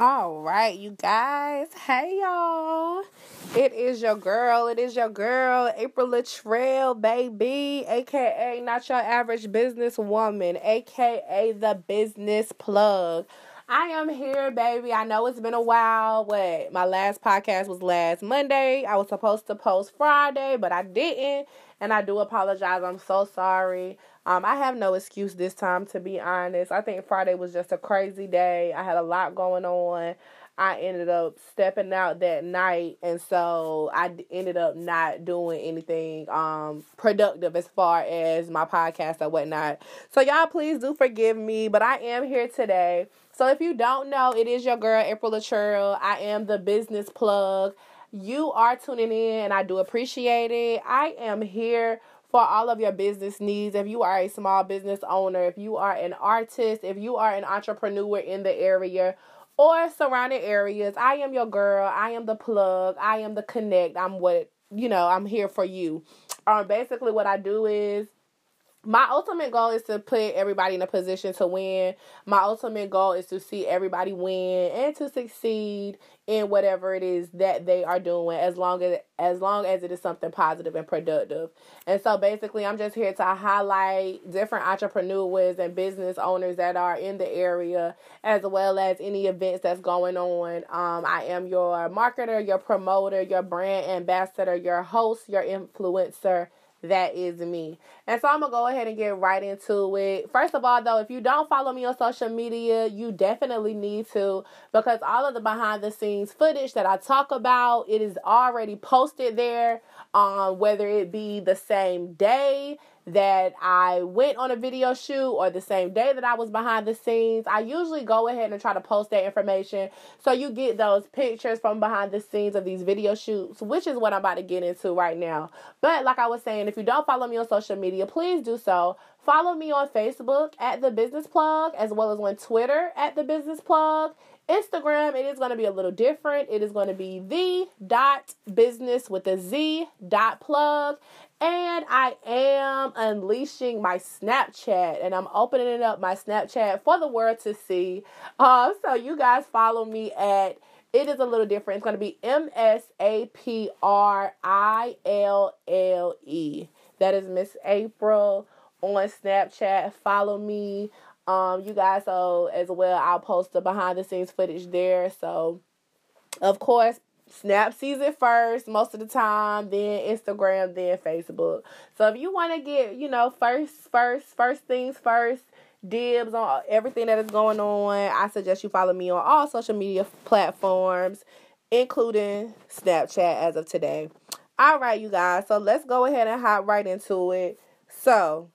All right, you guys. Hey, y'all. It is your girl. It is your girl, April Latrell, baby, aka not your average business woman, aka the business plug. I am here, baby. I know it's been a while. What my last podcast was last Monday. I was supposed to post Friday, but I didn't, and I do apologize. I'm so sorry. Um, I have no excuse this time, to be honest. I think Friday was just a crazy day. I had a lot going on. I ended up stepping out that night, and so I ended up not doing anything um productive as far as my podcast or whatnot. So y'all, please do forgive me, but I am here today. So if you don't know, it is your girl April Latrell. I am the business plug. You are tuning in, and I do appreciate it. I am here for all of your business needs. If you are a small business owner, if you are an artist, if you are an entrepreneur in the area or surrounding areas, I am your girl. I am the plug. I am the connect. I'm what, you know, I'm here for you. Um basically what I do is my ultimate goal is to put everybody in a position to win. My ultimate goal is to see everybody win and to succeed in whatever it is that they are doing as long as as long as it is something positive and productive. And so basically I'm just here to highlight different entrepreneurs and business owners that are in the area as well as any events that's going on. Um I am your marketer, your promoter, your brand ambassador, your host, your influencer that is me. And so I'm gonna go ahead and get right into it. First of all, though, if you don't follow me on social media, you definitely need to because all of the behind the scenes footage that I talk about, it is already posted there. Um, whether it be the same day that I went on a video shoot or the same day that I was behind the scenes, I usually go ahead and try to post that information so you get those pictures from behind the scenes of these video shoots, which is what I'm about to get into right now. But like I was saying, if you don't follow me on social media, please do so. Follow me on Facebook at the Business Plug as well as on Twitter at the Business Plug. Instagram, it is going to be a little different. It is going to be the dot business with a Z dot plug. And I am unleashing my Snapchat and I'm opening it up my Snapchat for the world to see. Uh, so you guys follow me at it is a little different. It's going to be M S A P R I L L E. That is Miss April on Snapchat. Follow me. Um, you guys, so as well, I'll post the behind the scenes footage there. So, of course, Snap sees it first most of the time, then Instagram, then Facebook. So if you want to get, you know, first, first, first things first, dibs on everything that is going on, I suggest you follow me on all social media platforms, including Snapchat as of today. All right, you guys. So let's go ahead and hop right into it. So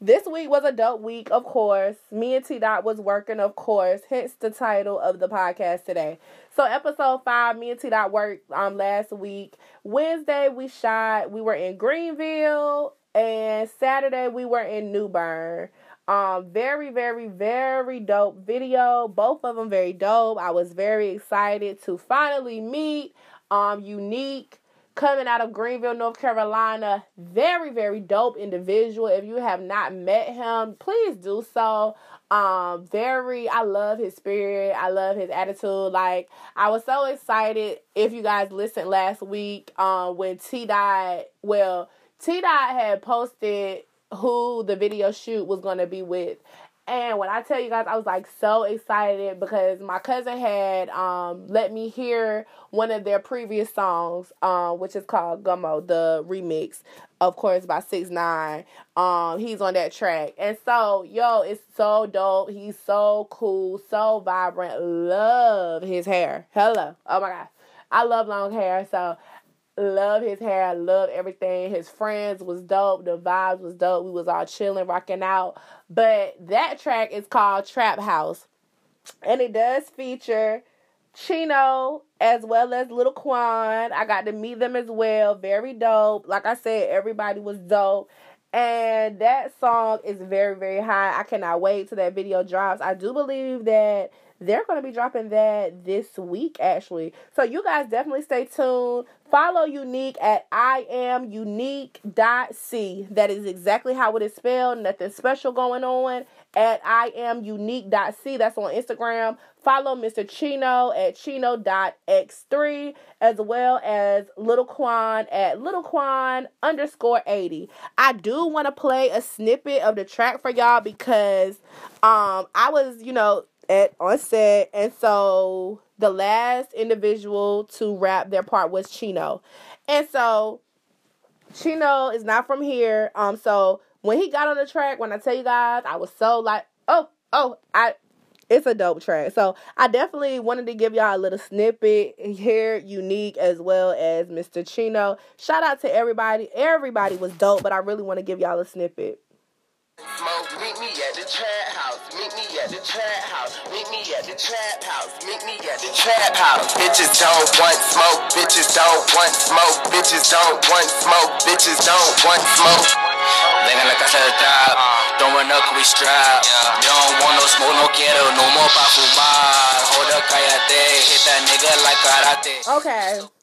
this week was a dope week, of course. Me and T Dot was working, of course, hence the title of the podcast today. So episode five, me and T Dot worked um last week. Wednesday we shot, we were in Greenville, and Saturday we were in New Bern. Um, very, very, very dope video. Both of them very dope. I was very excited to finally meet um Unique coming out of Greenville, North Carolina. Very, very dope individual. If you have not met him, please do so. Um, very, I love his spirit. I love his attitude. Like, I was so excited. If you guys listened last week, um, when T Dot, well, T Dot had posted who the video shoot was going to be with. And when I tell you guys, I was like so excited because my cousin had um let me hear one of their previous songs, um, which is called Gummo, the remix, of course, by Six Nine. Um, he's on that track. And so, yo, it's so dope. He's so cool, so vibrant. Love his hair. Hello. Oh my god. I love long hair. So love his hair. I love everything. His friends was dope. The vibes was dope. We was all chilling, rocking out. But that track is called Trap House. And it does feature Chino as well as Little Quan. I got to meet them as well. Very dope. Like I said, everybody was dope. And that song is very, very high. I cannot wait till that video drops. I do believe that they're going to be dropping that this week, actually. So you guys definitely stay tuned Follow Unique at I am unique dot c. That is exactly how it is spelled. Nothing special going on at I am unique dot c. That's on Instagram. Follow Mr. Chino at chino dot x3 as well as Little Quan at Little Quan underscore 80. I do want to play a snippet of the track for y'all because um I was, you know, at on set and so the last individual to rap their part was Chino. And so Chino is not from here. Um so when he got on the track, when I tell you guys, I was so like, oh, oh, I it's a dope track. So I definitely wanted to give y'all a little snippet here, unique as well as Mr. Chino. Shout out to everybody. Everybody was dope, but I really want to give y'all a snippet. Smoke, meet me at the trap house. Meet me at the trap house. Meet me at the trap house. Meet me at the trap house. Bitches don't want smoke. Bitches don't want smoke. Bitches don't want smoke. Bitches don't want smoke. Living like I said, trap. Uh. Throwing up, we strap. Don't want no smoke, no quiero, no more pa fumar. Hold up, cállate. Hit that nigga like karate. Okay.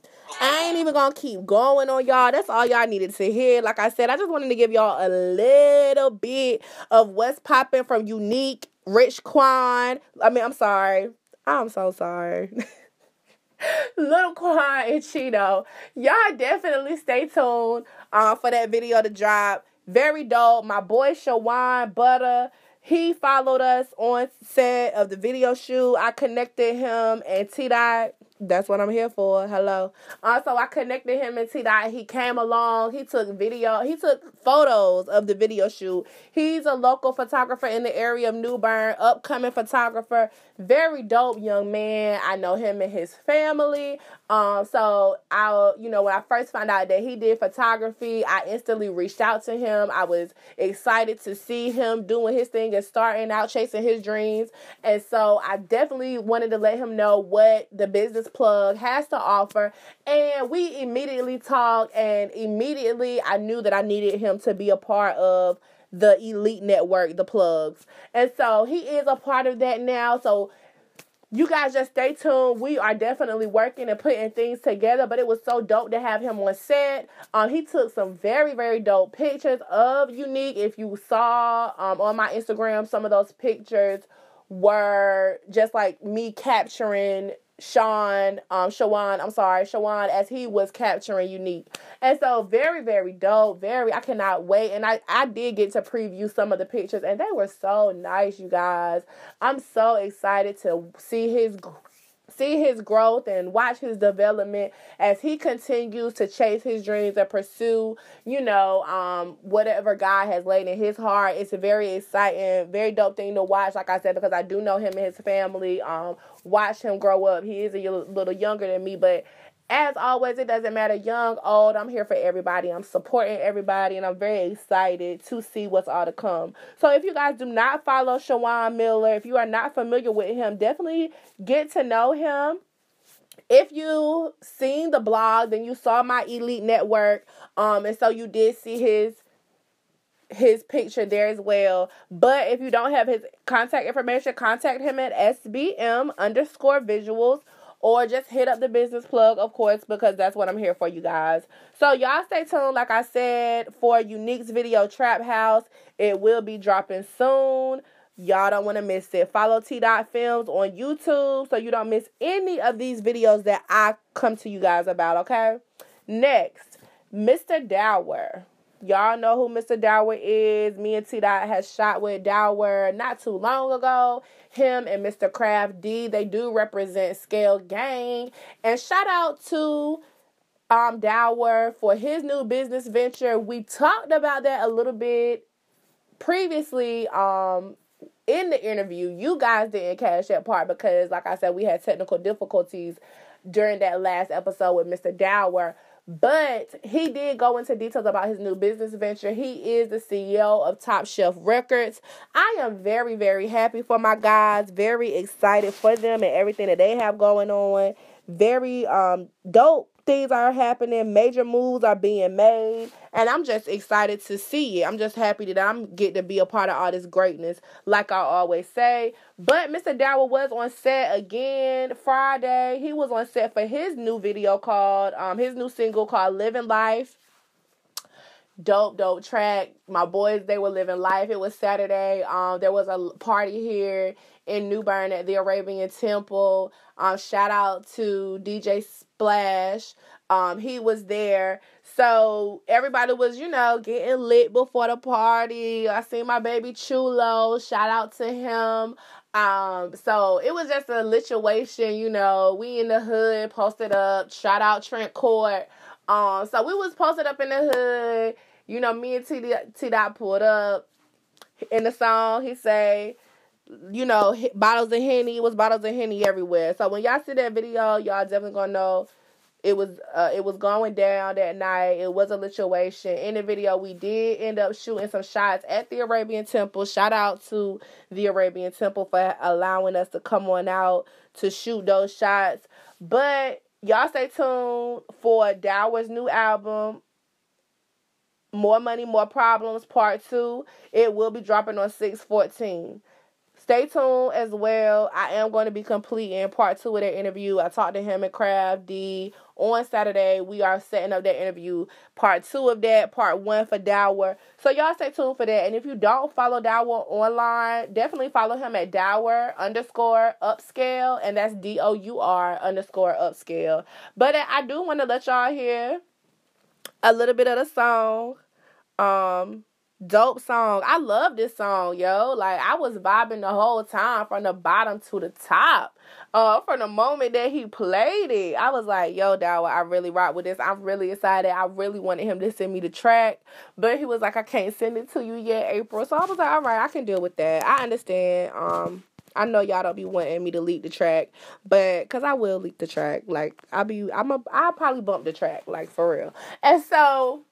I ain't even gonna keep going on y'all. That's all y'all needed to hear. Like I said, I just wanted to give y'all a little bit of what's popping from Unique, Rich Quan. I mean, I'm sorry. I'm so sorry. Little Quan and Chino. Y'all definitely stay tuned uh, for that video to drop. Very dope. My boy Shawan Butter. He followed us on set of the video shoot. I connected him and T Dot that's what I'm here for. Hello. Also, I connected him and T Dot. He came along. He took video. He took photos of the video shoot. He's a local photographer in the area of New Bern, upcoming photographer. Very dope young man. I know him and his family. Um, so I, you know, when I first found out that he did photography, I instantly reached out to him. I was excited to see him doing his thing and starting out chasing his dreams. And so I definitely wanted to let him know what the business plug has to offer. And we immediately talked, and immediately I knew that I needed him to be a part of the elite network, the plugs. And so he is a part of that now. So you guys just stay tuned. We are definitely working and putting things together, but it was so dope to have him on set. Um, he took some very, very dope pictures of Unique. If you saw um on my Instagram, some of those pictures were just like me capturing Sean, um, Shawan, I'm sorry, Shawan, as he was capturing Unique. And so very, very dope. Very, I cannot wait. And I, I did get to preview some of the pictures and they were so nice, you guys. I'm so excited to see his see his growth and watch his development as he continues to chase his dreams and pursue, you know, um, whatever God has laid in his heart. It's a very exciting, very dope thing to watch, like I said, because I do know him and his family. Um, watch him grow up. He is a little younger than me, but as always, it doesn't matter young, old. I'm here for everybody. I'm supporting everybody, and I'm very excited to see what's all to come. So, if you guys do not follow Shawan Miller, if you are not familiar with him, definitely get to know him. If you seen the blog, then you saw my elite network, um, and so you did see his his picture there as well. But if you don't have his contact information, contact him at SBM underscore visuals or just hit up the business plug, of course, because that's what I'm here for, you guys. So y'all stay tuned, like I said, for Unique's video Trap House. It will be dropping soon. Y'all don't want to miss it. Follow T Dot Films on YouTube so you don't miss any of these videos that I come to you guys about, okay? Next, Mr. Dour. Y'all know who Mr. Dour is. Me and T Dot has shot with Dour not too long ago. Him and Mr. Craft D, they do represent Scale Gang. And shout out to um Dour for his new business venture. We talked about that a little bit previously um in the interview. You guys didn't catch that part because like I said we had technical difficulties during that last episode with Mr. Dour. But he did go into details about his new business venture. He is the CEO of Top Shelf Records. I am very, very happy for my guys, very excited for them and everything that they have going on. Very um dope things are happening, major moves are being made, and I'm just excited to see it. I'm just happy that I'm getting to be a part of all this greatness, like I always say. But Mr. Dour was on set again Friday. He was on set for his new video called um his new single called Living Life dope dope track my boys they were living life it was saturday um there was a party here in new bern at the arabian temple um shout out to dj splash um he was there so everybody was you know getting lit before the party i seen my baby chulo shout out to him um, so it was just a lituation, you know. We in the hood, posted up. Shout out Trent Court. Um, so we was posted up in the hood. You know, me and T Dot pulled up in the song. He say, you know, bottles of henny. It was bottles of henny everywhere. So when y'all see that video, y'all definitely gonna know it was uh, it was going down that night. It was a situation. In the video, we did end up shooting some shots at the Arabian Temple. Shout out to the Arabian Temple for allowing us to come on out to shoot those shots. But y'all stay tuned for Dour's new album, More Money, More Problems, Part 2. It will be dropping on 614. Stay tuned as well. I am going to be completing part two of that interview. I talked to him and Craft D on Saturday. We are setting up that interview, part two of that, part one for Dour. So y'all stay tuned for that. And if you don't follow Dour online, definitely follow him at Dour underscore upscale, and that's D O U R underscore upscale. But I do want to let y'all hear a little bit of the song. Um, dope song. I love this song, yo. Like I was vibing the whole time from the bottom to the top. Uh, from the moment that he played it, I was like, "Yo, Dour, I really rock with this. I'm really excited. I really wanted him to send me the track, but he was like, I can't send it to you yet, April. So I was like, all right, I can deal with that. I understand. Um, I know y'all don't be wanting me to leak the track, but cause I will leak the track. Like I'll be, I'm a, I'll probably bump the track, like for real. And so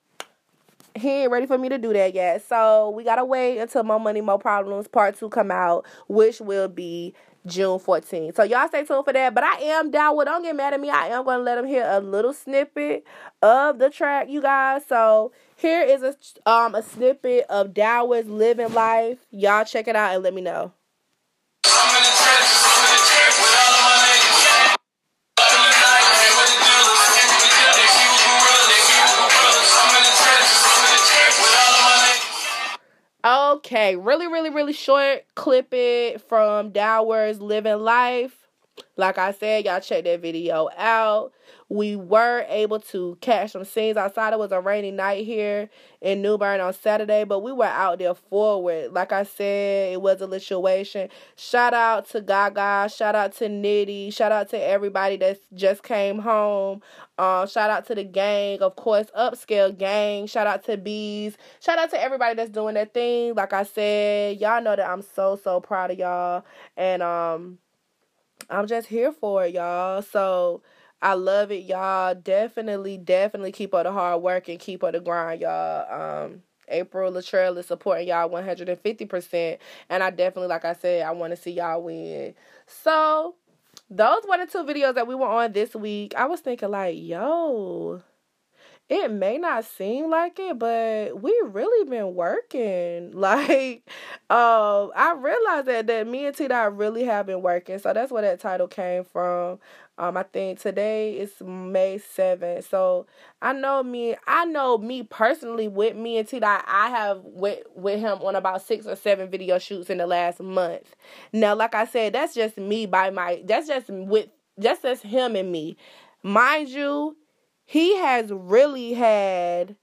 he ain't ready for me to do that yet. So we gotta wait until More Money, More Problems Part 2 come out, which will be June 14th. So y'all stay tuned for that. But I am down with don't get mad at me. I am gonna let them hear a little snippet of the track, you guys. So here is a um a snippet of Dour's Living Life. Y'all check it out and let me know. Okay, really, really, really short clip it from Dour's Living Life. Like I said, y'all check that video out. We were able to catch some scenes outside. It was a rainy night here in New Bern on Saturday, but we were out there forward. Like I said, it was a situation. Shout out to Gaga. Shout out to Nitty. Shout out to everybody that just came home. Um, shout out to the gang, of course, upscale gang. Shout out to Bees. Shout out to everybody that's doing their thing. Like I said, y'all know that I'm so so proud of y'all, and um, I'm just here for it, y'all. So I love it, y'all. Definitely, definitely keep up the hard work and keep up the grind, y'all. Um, April Latrell is supporting y'all 150%. And I definitely, like I said, I want to see y'all win. So, those were the two videos that we were on this week. I was thinking, like, yo, it may not seem like it, but we really been working. Like, um, I realized that that me and T Dot really have been working. So that's where that title came from. Um, I think today is May 7th. So I know me I know me personally with me and T Dot, I have with with him on about six or seven video shoots in the last month. Now, like I said, that's just me by my that's just with just as him and me. Mind you, he has really had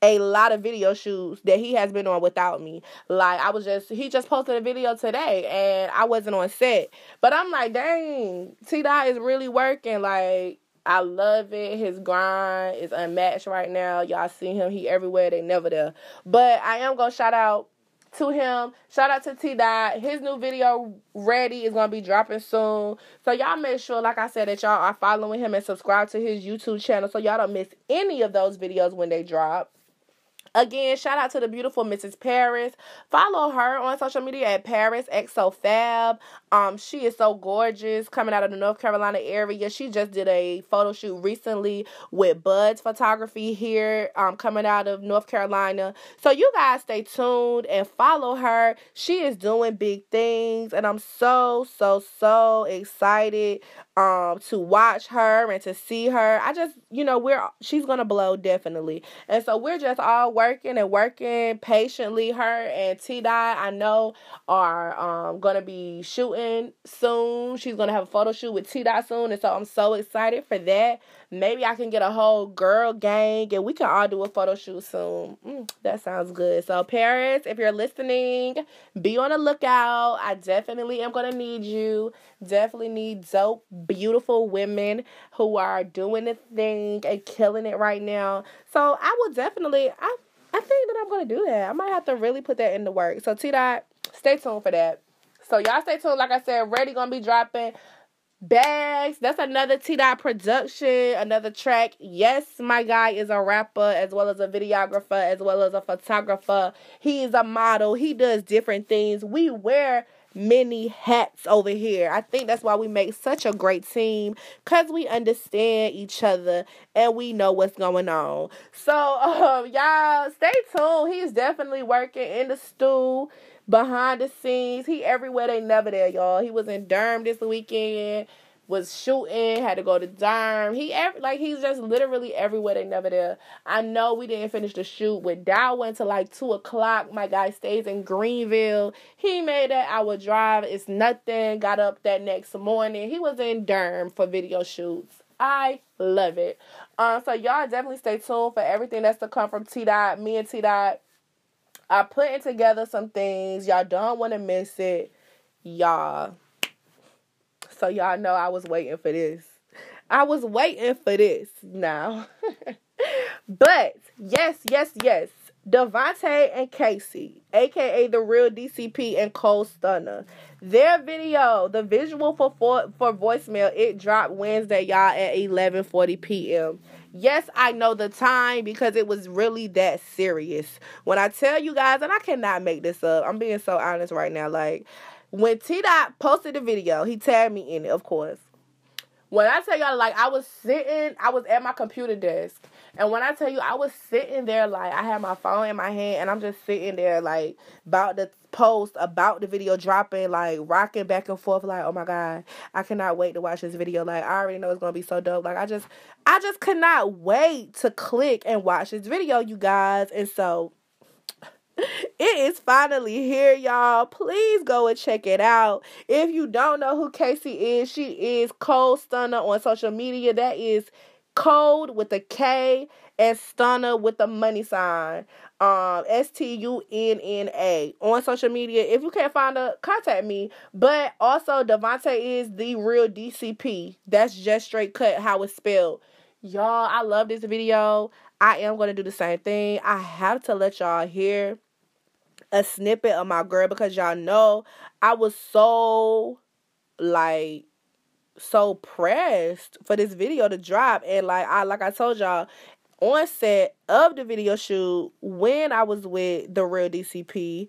a lot of video shoots that he has been on without me. Like I was just he just posted a video today and I wasn't on set. But I'm like, dang, T Dot is really working. Like I love it. His grind is unmatched right now. Y'all see him, he everywhere, they never there. But I am gonna shout out to him. Shout out to T Dot. His new video ready is gonna be dropping soon. So y'all make sure, like I said, that y'all are following him and subscribe to his YouTube channel so y'all don't miss any of those videos when they drop. Again, shout out to the beautiful Mrs. Paris. Follow her on social media at Paris XOFab. Um, she is so gorgeous coming out of the North Carolina area. She just did a photo shoot recently with Buds Photography here, um, coming out of North Carolina. So you guys stay tuned and follow her. She is doing big things, and I'm so, so, so excited um to watch her and to see her. I just, you know, we're she's gonna blow definitely. And so we're just all working and working patiently. Her and T Dot, I know, are um gonna be shooting soon. She's gonna have a photo shoot with T Dot soon, and so I'm so excited for that. Maybe I can get a whole girl gang and we can all do a photo shoot soon. Mm, that sounds good. So, Paris, if you're listening, be on the lookout. I definitely am going to need you. Definitely need dope, beautiful women who are doing the thing and killing it right now. So, I will definitely, I, I think that I'm to do that. I might have to really put that into work. So, T Dot, stay tuned for that. So, y'all stay tuned. Like I said, ready to be dropping Bags, that's another T Dot production, another track. Yes, my guy is a rapper as well as a videographer, as well as a photographer. He is a model. He does different things. We wear many hats over here. I think that's why we make such a great team because we understand each other and we know what's going on. So, um, y'all stay tuned. He's definitely working in the stool behind the scenes. He everywhere they never there, y'all. He was in Durham this weekend, was shooting, had to go to Durham. He every like he's just literally everywhere they never there. I know we didn't finish the shoot with Dow went to like two o'clock. My guy stays in Greenville. He made that hour drive. It's nothing. Got up that next morning. He was in Durham for video shoots. I love it. Um, so y'all definitely stay tuned for everything that's to come from T Dot. Me and T Dot I putting together some things. Y'all don't want to miss it. Y'all. So y'all know I was waiting for this. I was waiting for this now. but yes, yes, yes. Devontae and Casey, aka the real DCP and Kode Stunna. Their video, the visual for for, for voicemail, it dropped Wednesday, y'all, at 11:40 p.m. Yes, I know the time because it was really that serious. When I tell you guys, and I cannot make this up, I'm being so honest right now. Like, when T Dot posted the video, he tagged me in it, of course. When I tell y'all, like, I was sitting, I was at my computer desk. And when I tell you, I was sitting there, like, I had my phone in my hand, and I'm just sitting there, like, about to post about the video dropping, like, rocking back and forth, like, oh my God, I cannot wait to watch this video. Like, I already know it's to be so dope. Like, I just, I just could not wait to click and watch this video, you guys. And so, it is finally here, y'all. Please go and check it out. If you don't know who Casey is, she is Kode Stunna on social media. That is Code with a K and Stunner with the money sign. Um, S T U N N A on social media. If you can't find her, contact me. But also, Devontae is the real DCP. That's just straight cut how it's spelled. Y'all, I love this video. I am going to do the same thing. I have to let y'all hear a snippet of my girl because y'all know I was so like so pressed for this video to drop. And like I like I told y'all on set of the video shoot when I was with the real DCP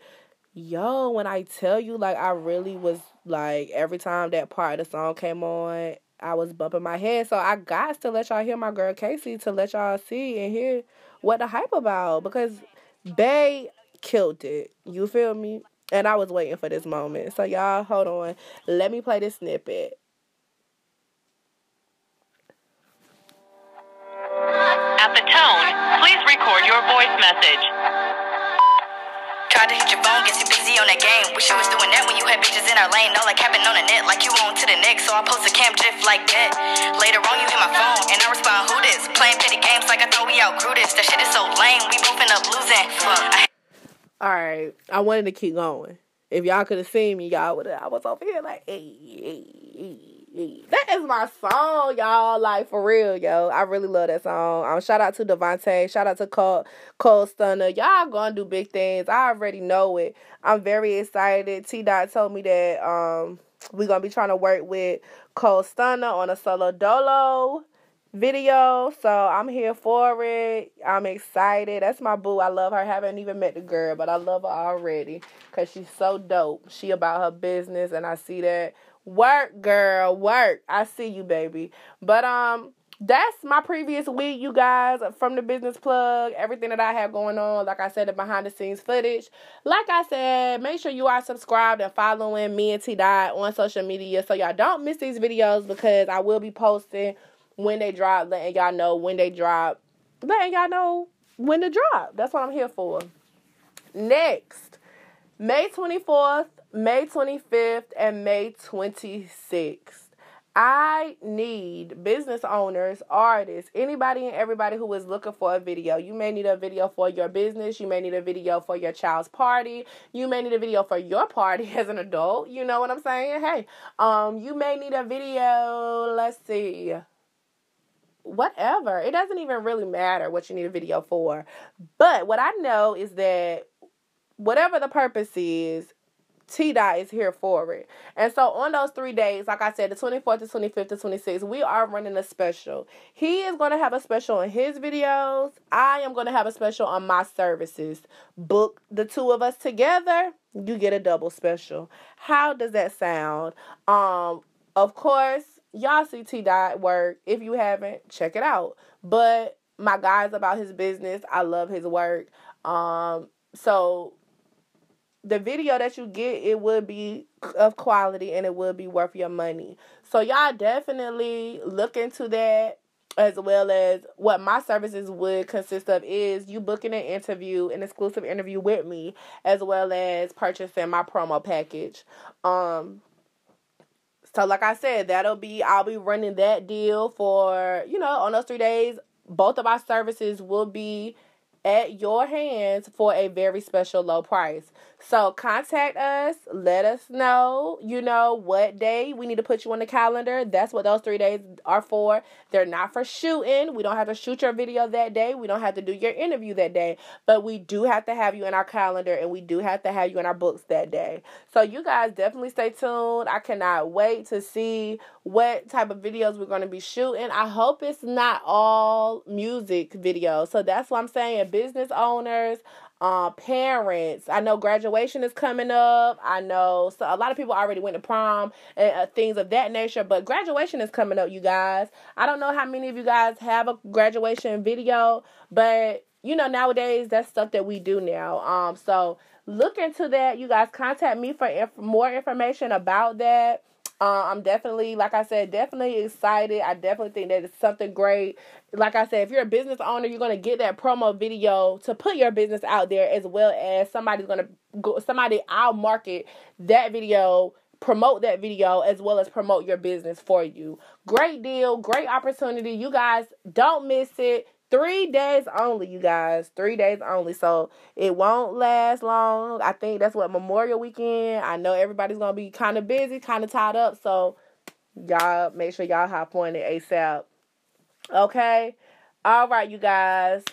yo when I tell you like I really was like every time that part of the song came on I was bumping my head. So I got to let y'all hear my girl Casey to let y'all see and hear what the hype about because Bay killed it. You feel me? And I was waiting for this moment. So y'all hold on. Let me play this snippet. At the tone, please record your voice message. Tried to hit your phone, guess you busy on that game. Wish you was doing that when you had bitches in our lane. All like happened on the net, like you on to the next. So I post a cam gif like that. Later on, you hit my phone, and I respond, Who this? Playing petty games like I thought we outgrew this. That shit is so lame, we both end up losing. Fuck. All right, I wanted to keep going. If y'all could have seen me, y'all would have. I was over here like, hey, hey, hey. That is my song, y'all. Like for real, yo. I really love that song. Um, shout out to Devontae. Shout out to Kode, Kode Stunna. Y'all gonna do big things. I already know it. I'm very excited. T Dot told me that um we're gonna be trying to work with Kode Stunna on a solo dolo video. So I'm here for it. I'm excited. That's my boo. I love her. I haven't even met the girl, but I love her already because she's so dope. She about her business, and I see that. Work, girl, work. I see you, baby. But um, that's my previous week, you guys, from the business plug, everything that I have going on. Like I said, the behind the scenes footage. Like I said, make sure you are subscribed and following me and T Dot on social media so y'all don't miss these videos because I will be posting when they drop, letting y'all know when they drop, letting y'all know when to drop. That's what I'm here for. Next, May 24th, May 25th, and May 26th. I need business owners, artists, anybody and everybody who is looking for a video. You may need a video for your business. You may need a video for your child's party. You may need a video for your party as an adult. You know what I'm saying? Hey, um, you may need a video. Let's see. Whatever. It doesn't even really matter what you need a video for. But what I know is that whatever the purpose is, T Dot is here for it. And so on those three days, like I said, the 24th, the 25th, the 26th, we are running a special. He is going to have a special on his videos. I am going to have a special on my services. Book the two of us together, you get a double special. How does that sound? Um, of course, y'all see T Dot work. If you haven't, check it out. But my guy's about his business. I love his work. Um, so the video that you get it would be of quality and it would be worth your money so y'all definitely look into that as well as what my services would consist of is you booking an interview an exclusive interview with me as well as purchasing my promo package um so like i said that'll be i'll be running that deal for you know on those three days both of our services will be at your hands for a very special low price. So contact us, let us know, you know, what day we need to put you on the calendar. That's what those 3 days are for. They're not for shooting. We don't have to shoot your video that day. We don't have to do your interview that day, but we do have to have you in our calendar and we do have to have you in our books that day. So you guys definitely stay tuned. I cannot wait to see what type of videos we're going to be shooting. I hope it's not all music videos. So that's what I'm saying business owners, uh, parents. I know graduation is coming up. I know so a lot of people already went to prom and uh, things of that nature, but graduation is coming up, you guys. I don't know how many of you guys have a graduation video, but you know nowadays that's stuff that we do now. Um, so look into that. You guys contact me for inf- more information about that. Uh, I'm definitely, like I said, definitely excited. I definitely think that it's something great. Like I said, if you're a business owner, you're gonna get that promo video to put your business out there, as well as somebody's gonna go. Somebody, I'll market that video promote that video as well as promote your business for you. Great deal, great opportunity. You guys don't miss it. Three days only, you guys. Three days only. So it won't last long. I think that's what Memorial Weekend. I know everybody's gonna be kind of busy, kind of tied up. So y'all make sure y'all hop on it ASAP. Okay. All right, you guys.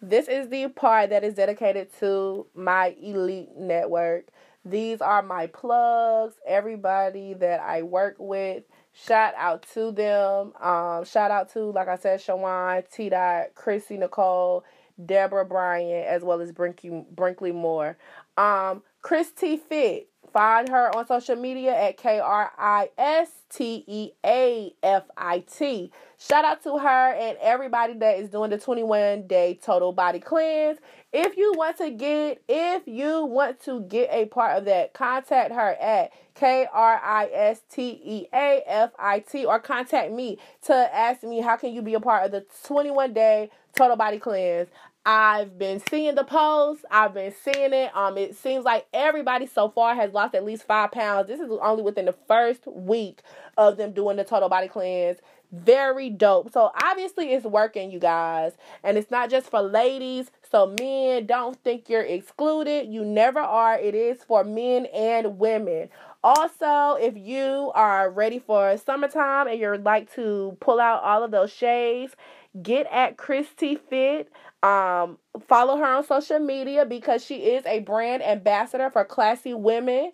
This is the part that is dedicated to my elite network. These are my plugs, everybody that I work with Shout out to them. Um, shout out to, like I said, Shawan, T Dot, Chrissy Nicole, Deborah Bryant, as well as Brinkley, Brinkley Moore. Um, Chris T Fit. Find her on social media at K R I S T E A F I T. Shout out to her and everybody that is doing the 21 day total body cleanse. If you want to get, if you want to get a part of that, contact her at K R I S T E A F I T or contact me to ask me how can you be a part of the 21 day total body cleanse. I've been seeing the posts. I've been seeing it. Um, it seems like everybody so far has lost at least five pounds. This is only within the first week of them doing the total body cleanse. Very dope. So obviously it's working, you guys. And it's not just for ladies. So men, don't think you're excluded. You never are. It is for men and women. Also, if you are ready for summertime and you'd like to pull out all of those shades, get at Christy Fit. Um, follow her on social media because she is a brand ambassador for Classy Women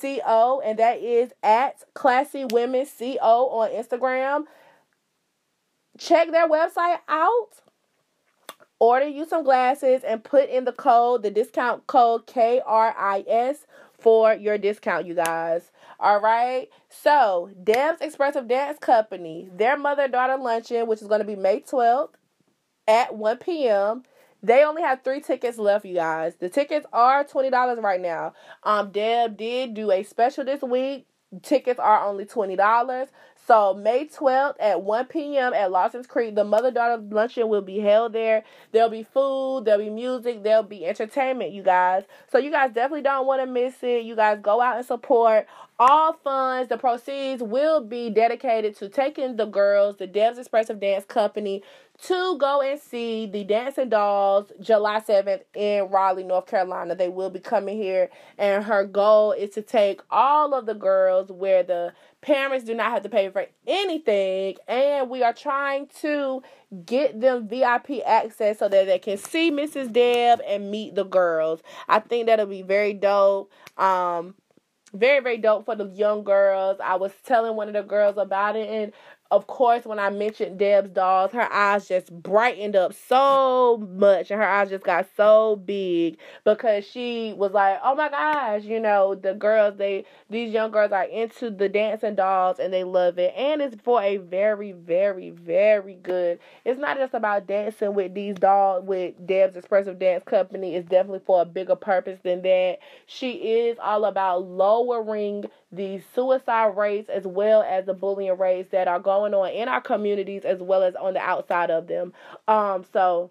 CO, and that is at Classy Women CO on Instagram. check their website out. Order you some glasses and put in the code, the discount code KRIS for your discount, you guys. All right. So, Deb's Expressive Dance Company, their mother daughter luncheon, which is going to be May 12th at 1 p.m. They only have three tickets left, you guys. The tickets are twenty dollars right now. Um, Deb did do a special this week. Tickets are only twenty dollars. So May 12th at 1 p.m. at Lawson's Creek, the mother daughter luncheon will be held there. There'll be food, there'll be music, there'll be entertainment, you guys. So you guys definitely don't want to miss it. You guys go out and support. All funds, the proceeds will be dedicated to taking the girls, the Deb's Expressive Dance Company, to go and see the Dancing Dolls July 7th in Raleigh, North Carolina. They will be coming here, and her goal is to take all of the girls where the parents do not have to pay for anything, and we are trying to get them VIP access so that they can see Mrs. Deb and meet the girls. I think that'll be very dope. Um, very very dope for the young girls. I was telling one of the girls about it, and of course, when I mentioned Deb's dolls, her eyes just brightened up so much and her eyes just got so big because she was like, Oh my gosh, you know, the girls, they these young girls are into the dancing dolls and they love it. And it's for a very, very, very good. It's not just about dancing with these dolls with Deb's Expressive Dance Company. It's definitely for a bigger purpose than that. She is all about lowering the suicide rates as well as the bullying rates that are going on in our communities as well as on the outside of them. Um, so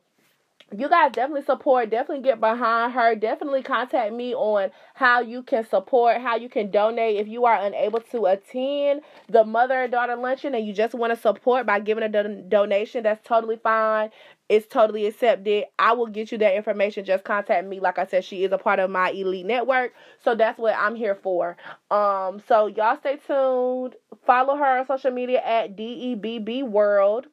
you guys definitely support, definitely get behind her. Definitely contact me on how you can support, how you can donate. If you are unable to attend the mother and daughter luncheon and you just want to support by giving a don- donation, that's totally fine. It's totally accepted. I will get you that information. Just contact me. Like I said, she is a part of my elite network. So that's what I'm here for. Um, so y'all stay tuned. Follow her on social media at DEBB World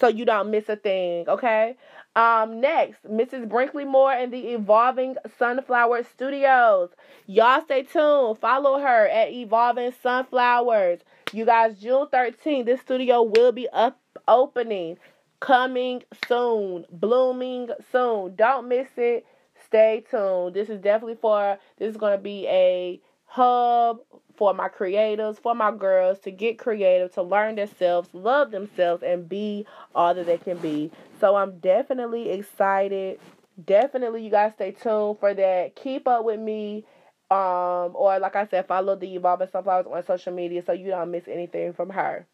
so you don't miss a thing, okay? Um, next, Mrs. Brinkley Moore and the Evolving Sunflower Studios. Y'all stay tuned. Follow her at Evolving Sunflowers. You guys, June 13th, this studio will be up opening coming soon, blooming soon. Don't miss it. Stay tuned. This is definitely for this is going to be a hub for my creators, for my girls to get creative, to learn themselves, love themselves, and be all that they can be. So I'm definitely excited. Definitely, you guys stay tuned for that. Keep up with me. Um, or like I said, follow the Evolving Sunflowers on social media so you don't miss anything from her.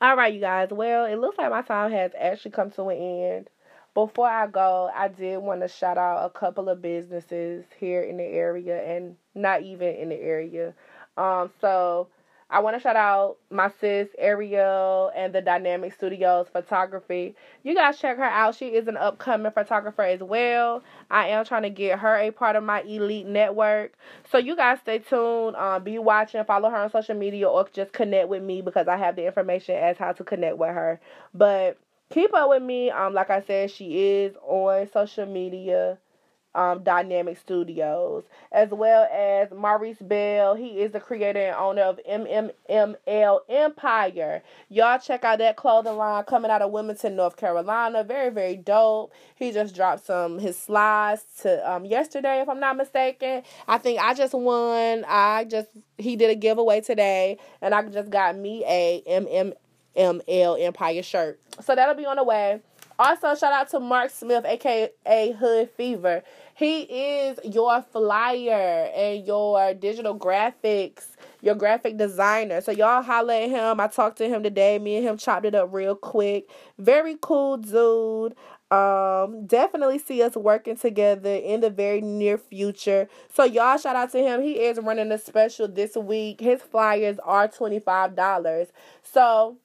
All right, you guys. Well, it looks like my time has actually come to an end. Before I go, I did want to shout out a couple of businesses here in the area and not even in the area. Um, so I want to shout out my sis Ariel and the Dynamic Studios Photography. You guys check her out. She is an upcoming photographer as well. I am trying to get her a part of my elite network. So you guys stay tuned. Um, be watching, follow her on social media, or just connect with me because I have the information as how to connect with her. But keep up with me. Um, like I said, she is on social media um, Dynamic Studios, as well as Maurice Bell. He is the creator and owner of MMML Empire. Y'all check out that clothing line coming out of Wilmington, North Carolina. Very, very dope. He just dropped some his slides to um yesterday, if I'm not mistaken. I think I just won. I just he did a giveaway today, and I just got me a MMML Empire shirt. So that'll be on the way. Also, shout out to Mark Smith, aka Hood Fever. He is your flyer and your digital graphics, your graphic designer. So y'all holler at him. I talked to him today. Me and him chopped it up real quick. Very cool dude. Um, definitely see us working together in the very near future. So y'all shout out to him. He is running a special this week. His flyers are $25. So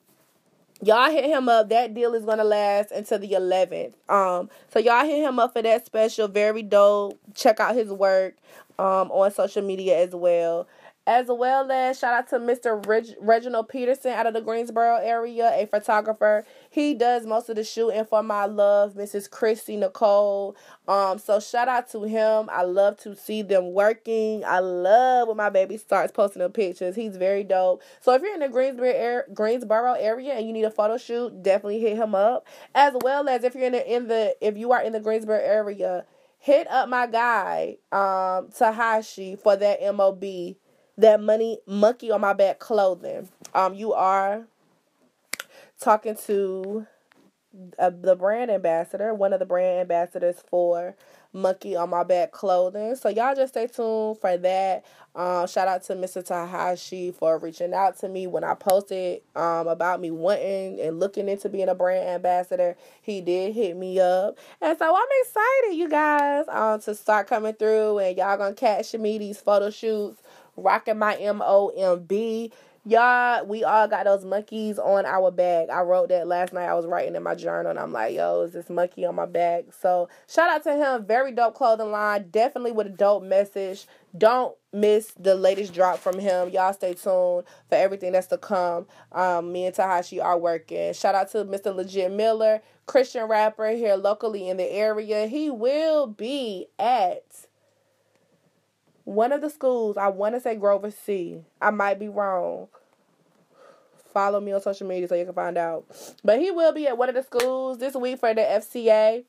y'all hit him up. That deal is gonna last until the 11th. Um, so y'all hit him up for that special. Very dope. Check out his work um on social media as well. As well as shout out to Mr. Reg- Reginald Peterson out of the Greensboro area, a photographer. He does most of the shooting for my love, Mrs. Christy Nicole. Um, so shout out to him. I love to see them working. I love when my baby starts posting the pictures. He's very dope. So if you're in the Greensboro Greensboro area and you need a photo shoot, definitely hit him up. As well as if you're in the in the if you are in the Greensboro area, hit up my guy um Tahashi for that MOB that money monkey on my back clothing. Um, you are talking to uh, the brand ambassador, one of the brand ambassadors for Monkey on My Back clothing. So y'all just stay tuned for that. Um, shout out to Mr. Tahashi for reaching out to me when I posted um, about me wanting and looking into being a brand ambassador. He did hit me up, and so I'm excited, you guys, um, to start coming through, and y'all gonna catch me these photo shoots rocking my M O M B. Y'all, we all got those monkeys on our back. I wrote that last night. I was writing in my journal and I'm like, yo, is this monkey on my back? So shout out to him. Very dope clothing line. Definitely with a dope message. Don't miss the latest drop from him. Y'all stay tuned for everything that's to come. Um, me and Tahashi are working. Shout out to Mr. Legit Miller, Christian rapper here locally in the area. He will be at one of the schools, I want to say Grover C. I might be wrong. Follow me on social media so you can find out. But he will be at one of the schools this week for the FCA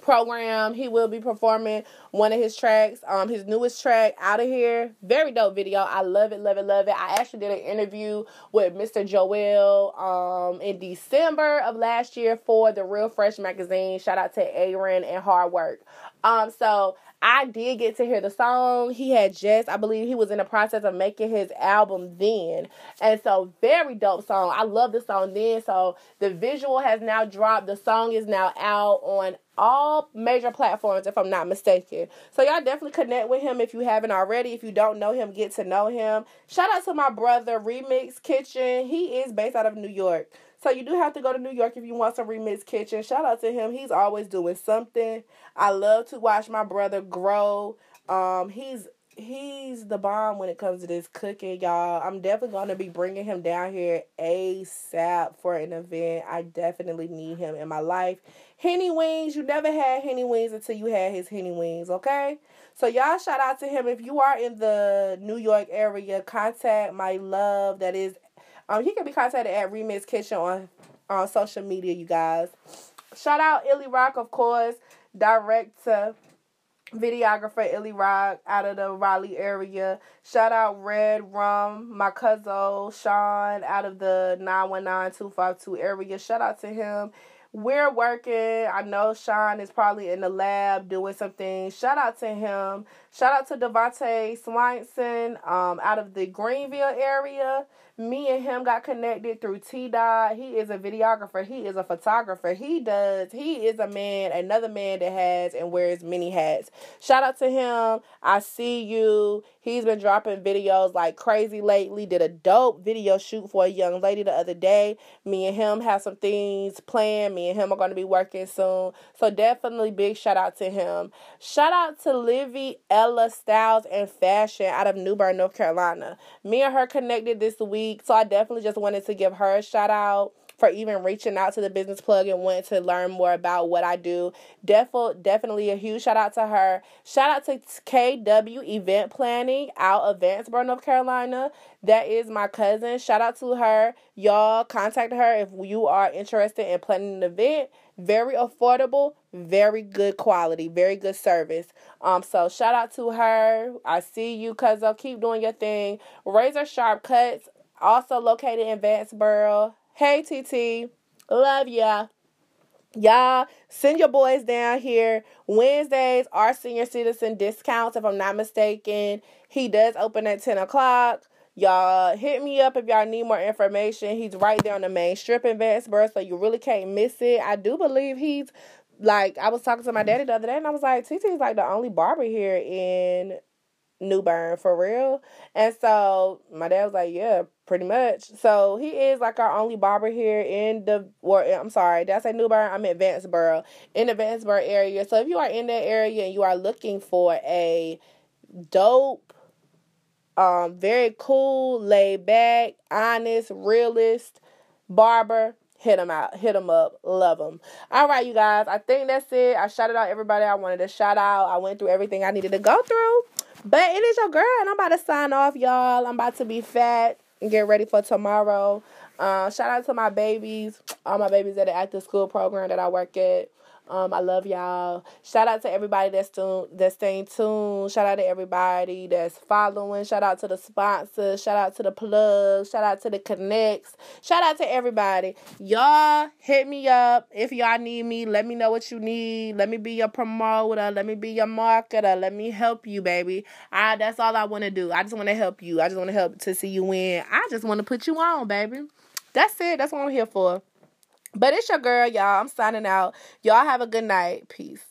program. He will be performing one of his tracks, um, his newest track, Out of Here. Very dope video. I love it, love it, love it. I actually did an interview with Mr. Joel um in December of last year for the Real Fresh magazine. Shout out to Aaron and Hard Work. Um, so I did get to hear the song. He had just, I believe he was in the process of making his album then. And so, very dope song. I love the song then. So, the visual has now dropped. The song is now out on all major platforms, if I'm not mistaken. So, y'all definitely connect with him if you haven't already. If you don't know him, get to know him. Shout out to my brother, Remix Kitchen. He is based out of New York. So you do have to go to New York if you want some Remix Kitchen. Shout out to him. He's always doing something. I love to watch my brother grow. Um, he's he's the bomb when it comes to this cooking, y'all. I'm definitely gonna be bringing him down here ASAP for an event. I definitely need him in my life. Henny Wings, you never had Henny Wings until you had his Henny Wings, okay? So y'all shout out to him. If you are in the New York area, contact my love that is um, he can be contacted at Remix Kitchen on on social media, you guys. Shout out Illy Rock, of course, director, videographer Illy Rock out of the Raleigh area. Shout out Red Rum, my cousin Sean out of the 919252 area. Shout out to him. We're working. I know Sean is probably in the lab doing something. Shout out to him. Shout out to Devontae Swanson um, out of the Greenville area me and him got connected through T Dot. He is a videographer. He is a photographer. He does. He is a man, another man that has and wears many hats. Shout out to him. I see you. He's been dropping videos like crazy lately. Did a dope video shoot for a young lady the other day. Me and him have some things planned. Me and him are going to be working soon. So definitely big shout out to him. Shout out to Livy Ella Styles and Fashion out of New Bern, North Carolina. Me and her connected this week. So I definitely just wanted to give her a shout out for even reaching out to the business plug and wanting to learn more about what I do. Defo, definitely a huge shout out to her. Shout out to KW Event Planning out of Vanceboro, North Carolina. That is my cousin. Shout out to her. Y'all contact her if you are interested in planning an event. Very affordable, very good quality, very good service. Um, so shout out to her. I see you, cuz I'll keep doing your thing. Razor Sharp Cuts, also located in Vanceboro. Hey, TT. Love ya. Y'all, send your boys down here. Wednesdays are senior citizen discounts, if I'm not mistaken. He does open at 10 o'clock. Y'all hit me up if y'all need more information. He's right there on the main strip in Vanceboro, so you really can't miss it. I do believe he's like I was talking to my daddy the other day and I was like, TT's like the only barber here in New Bern for real. And so my dad was like, Yeah, pretty much. So he is like our only barber here in the or I'm sorry, did I say New Bern? I'm in Vanceboro. In the Vanceboro area. So if you are in that area and you are looking for a dope Um, very cool, laid back, honest, realist, barber. Hit him out, hit him up, love him. All right, you guys, I think that's it. I shouted out everybody I wanted to shout out. I went through everything I needed to go through. But it is your girl, and I'm about to sign off, y'all. I'm about to be fat get ready for tomorrow. Uh, shout out to my babies, all my babies at the active school program that I work at. Um, I love y'all. Shout out to everybody that's tuned, that's staying tuned. Shout out to everybody that's following. Shout out to the sponsors. Shout out to the plugs. Shout out to the connects. Shout out to everybody. Y'all hit me up if y'all need me. Let me know what you need. Let me be your promoter. Let me be your marketer. Let me help you, baby. I that's all I want to do. I just want to help you. I just want to help to see you win. I just want to put you on, baby. That's it. That's what I'm here for. But it's your girl, y'all. I'm signing out. Y'all have a good night. Peace.